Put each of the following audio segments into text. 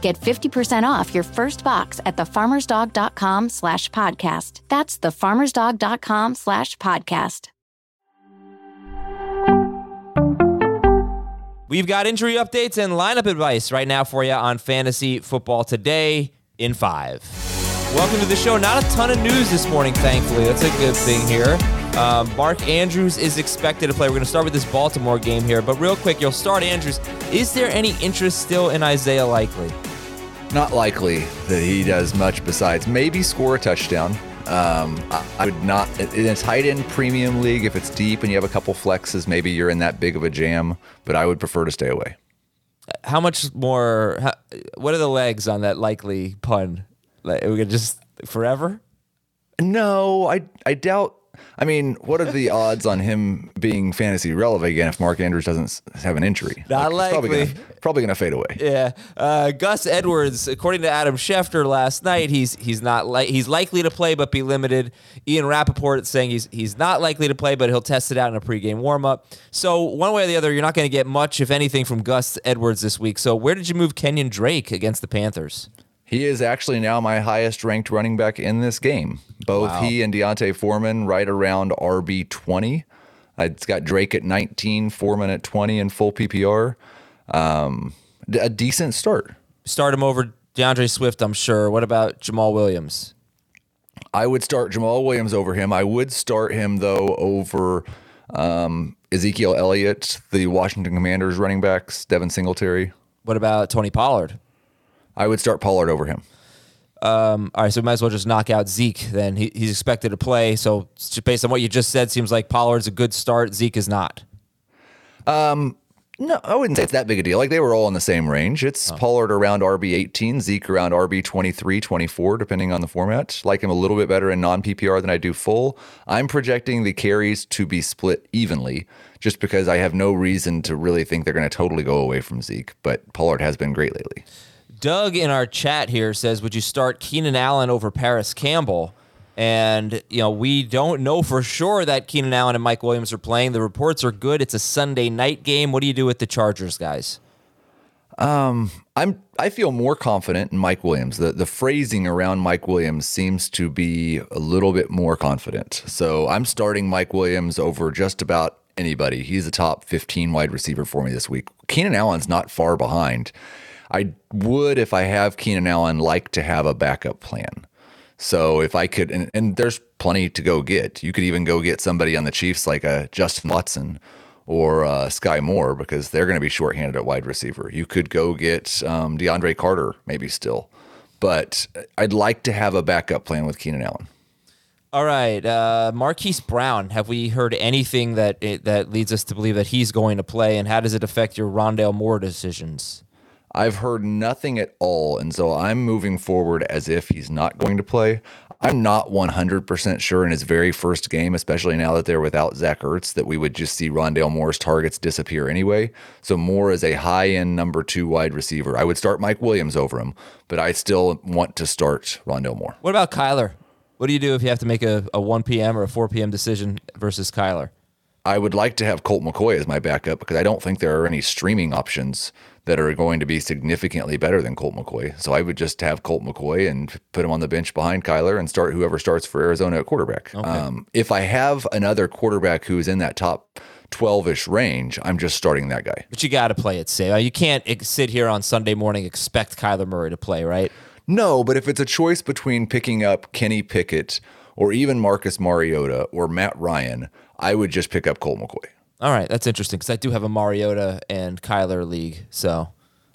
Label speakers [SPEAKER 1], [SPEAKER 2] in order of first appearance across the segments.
[SPEAKER 1] Get 50% off your first box at thefarmersdog.com slash podcast. That's thefarmersdog.com slash podcast.
[SPEAKER 2] We've got injury updates and lineup advice right now for you on Fantasy Football Today in five. Welcome to the show. Not a ton of news this morning, thankfully. That's a good thing here. Um, Mark Andrews is expected to play. We're going to start with this Baltimore game here, but real quick, you'll start Andrews. Is there any interest still in Isaiah Likely?
[SPEAKER 3] Not likely that he does much besides maybe score a touchdown. Um, I would not in a tight end premium league. If it's deep and you have a couple flexes, maybe you're in that big of a jam. But I would prefer to stay away.
[SPEAKER 2] How much more? How, what are the legs on that likely pun? Like, are we could just forever.
[SPEAKER 3] No, I I doubt I mean, what are the odds on him being fantasy relevant again if Mark Andrews doesn't have an injury?
[SPEAKER 2] Not like,
[SPEAKER 3] likely. Probably gonna, probably gonna fade away.
[SPEAKER 2] Yeah. Uh, Gus Edwards, according to Adam Schefter last night, he's he's not like he's likely to play but be limited. Ian Rapoport saying he's he's not likely to play but he'll test it out in a pregame warmup. So one way or the other, you're not going to get much, if anything, from Gus Edwards this week. So where did you move Kenyan Drake against the Panthers?
[SPEAKER 3] He is actually now my highest ranked running back in this game. Both wow. he and D'Onta Foreman right around RB twenty. It's got Drake at 19, Foreman at 20 in full PPR. Um, a decent start.
[SPEAKER 2] Start him over D'Andre Swift, I'm sure. What about Jamaal Williams?
[SPEAKER 3] I would start Jamaal Williams over him. I would start him though over um, Ezekiel Elliott, the Washington Commanders running backs, Devin Singletary.
[SPEAKER 2] What about Tony Pollard?
[SPEAKER 3] I would start Pollard over him.
[SPEAKER 2] Um, all right, so we might as well just knock out Zeke. Then he, he's expected to play. So based on what you just said, seems like Pollard's a good start. Zeke is not.
[SPEAKER 3] Um, no, I wouldn't say it's that big a deal. Like they were all in the same range. It's oh. Pollard around RB 18, Zeke around RB 23, 24, depending on the format. Like him a little bit better in non PPR than I do full. I'm projecting the carries to be split evenly just because I have no reason to really think they're going to totally go away from Zeke. But Pollard has been great lately.
[SPEAKER 2] Doug in our chat here says, "Would you start Keenan Allen over Parris Campbell?" And you know, we don't know for sure that Keenan Allen and Mike Williams are playing. The reports are good. It's a Sunday night game. What do you do with the Chargers, guys?
[SPEAKER 3] Um, I'm I feel more confident in Mike Williams. The the phrasing around Mike Williams seems to be a little bit more confident. So I'm starting Mike Williams over just about anybody. He's a top 15 wide receiver for me this week. Keenan Allen's not far behind. I would, if I have Keenan Allen, like to have a backup plan. So if I could, and, and there's plenty to go get. You could even go get somebody on the Chiefs like a Justin Watson or uh, Skyy Moore because they're going to be shorthanded at wide receiver. You could go get um, DeAndre Carter maybe still, but I'd like to have a backup plan with Keenan Allen.
[SPEAKER 2] All right, uh, Marquise Brown. Have we heard anything that it, that leads us to believe that he's going to play, and how does it affect your Rondale Moore decisions?
[SPEAKER 3] I've heard nothing at all. And so I'm moving forward as if he's not going to play. I'm not 100% sure in his very first game, especially now that they're without Zach Ertz, that we would just see Rondale Moore's targets disappear anyway. So Moore is a high end number two wide receiver. I would start Mike Williams over him, but I still want to start Rondale Moore.
[SPEAKER 2] What about Kyler? What do you do if you have to make a, a 1 p.m. or a 4 p.m. decision versus Kyler?
[SPEAKER 3] I would like to have Colt McCoy as my backup because I don't think there are any streaming options that are going to be significantly better than Colt McCoy. So I would just have Colt McCoy and put him on the bench behind Kyler and start whoever starts for Arizona at quarterback. Okay. Um, if I have another quarterback who's in that top 12 ish range, I'm just starting that guy.
[SPEAKER 2] But you got to play it safe. You can't sit here on Sunday morning expect Kyler Murray to play, right?
[SPEAKER 3] No, but if it's a choice between picking up Kenny Pickett or even Marcus Mariota or Matt Ryan, I would just pick up Colt McCoy.
[SPEAKER 2] All right, that's interesting because I do have a Mariota and Kyler league, so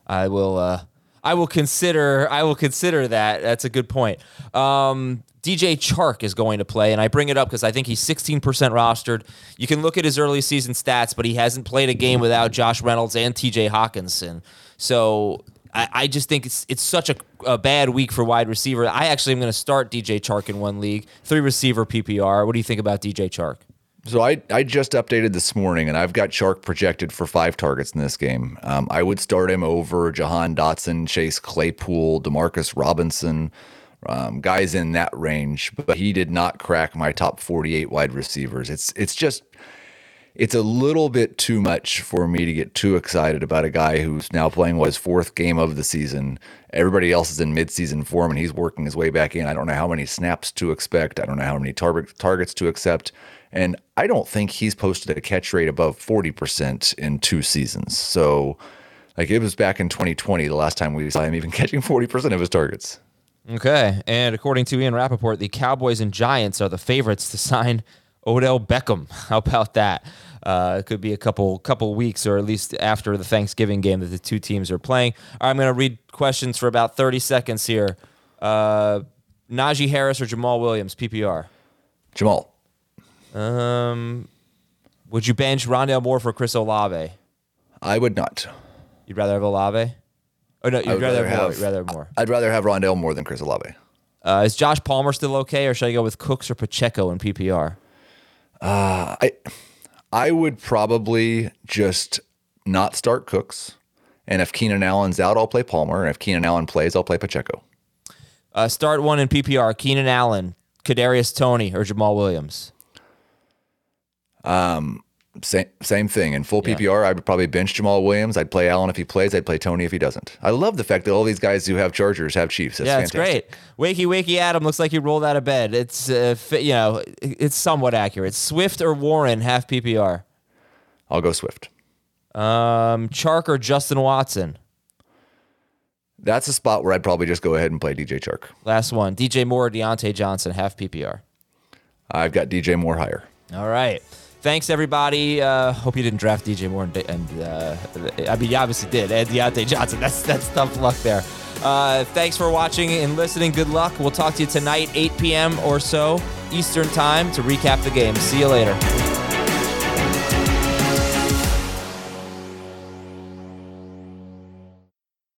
[SPEAKER 2] I will. Uh, I will consider. I will consider that. That's a good point. Um, DJ Chark is going to play, and I bring it up because I think he's 16% rostered. You can look at his early season stats, but he hasn't played a game without Josh Reynolds and TJ Hockenson. So I, I just think it's it's such a, a bad week for wide receiver. I actually am going to start DJ Chark in one league, three receiver PPR. What do you think about DJ Chark?
[SPEAKER 3] So I, I just updated this morning, and I've got Chark projected for five targets in this game. Um, I would start him over Jahan Dotson, Chase Claypool, Demarcus Robinson, um, guys in that range. But he did not crack my top 48 wide receivers. It's it's just it's a little bit too much for me to get too excited about a guy who's now playing what his fourth game of the season. Everybody else is in midseason form, and he's working his way back in. I don't know how many snaps to expect. I don't know how many tar- targets to accept. And I don't think he's posted a catch rate above 40% in two seasons. So, like, it was back in 2020, the last time we saw him even catching 40% of his targets.
[SPEAKER 2] Okay. And according to Ian Rapoport, the Cowboys and Giants are the favorites to sign Odell Beckham. How about that? Uh, it could be a couple couple weeks, or at least after the Thanksgiving game that the two teams are playing. Right, I'm going to read questions for about 30 seconds here. Uh, Najee Harris or Jamaal Williams, PPR.
[SPEAKER 3] Jamaal.
[SPEAKER 2] Um, would you bench Rondale Moore for Chris Olave?
[SPEAKER 3] I would not.
[SPEAKER 2] You'd rather have Olave? Oh no, you'd rather,
[SPEAKER 3] rather
[SPEAKER 2] have, Moore.
[SPEAKER 3] have-
[SPEAKER 2] rather Moore.
[SPEAKER 3] I'd rather have Rondale Moore than Chris Olave.
[SPEAKER 2] Uh, is Josh Palmer still okay, or should I go with Cooks or Pacheco in PPR?
[SPEAKER 3] I I would probably just not start Cooks. And if Keenan Allen's out, I'll play Palmer. And if Keenan Allen plays, I'll play Pacheco.
[SPEAKER 2] Uh, start one in PPR: Keenan Allen, Kadarius Toney, or Jamaal Williams.
[SPEAKER 3] Same same thing. In full
[SPEAKER 2] Yeah.
[SPEAKER 3] PPR, I would probably bench Jamaal Williams. I'd play Allen if he plays. I'd play Toney if he doesn't. I love the fact that all these guys who have Chargers have Chiefs. That's
[SPEAKER 2] yeah, it's great. Wakey, wakey, Adam looks like he rolled out of bed. It's uh, you know, it's somewhat accurate. Swift or Warren, half PPR.
[SPEAKER 3] I'll go Swift.
[SPEAKER 2] Um, Chark or Justin Watson.
[SPEAKER 3] That's a spot where I'd probably just go ahead and play DJ Chark.
[SPEAKER 2] Last one: DJ Moore, or Diontae Johnson, half PPR.
[SPEAKER 3] I've got DJ Moore higher.
[SPEAKER 2] All right. Thanks, everybody. Uh, hope you didn't draft DJ Moore and, and uh, I mean, you obviously did. And Diontae Johnson. That's that's tough luck there. Uh, thanks for watching and listening. Good luck. We'll talk to you tonight, 8 p.m. or so Eastern time to recap the game. See you later.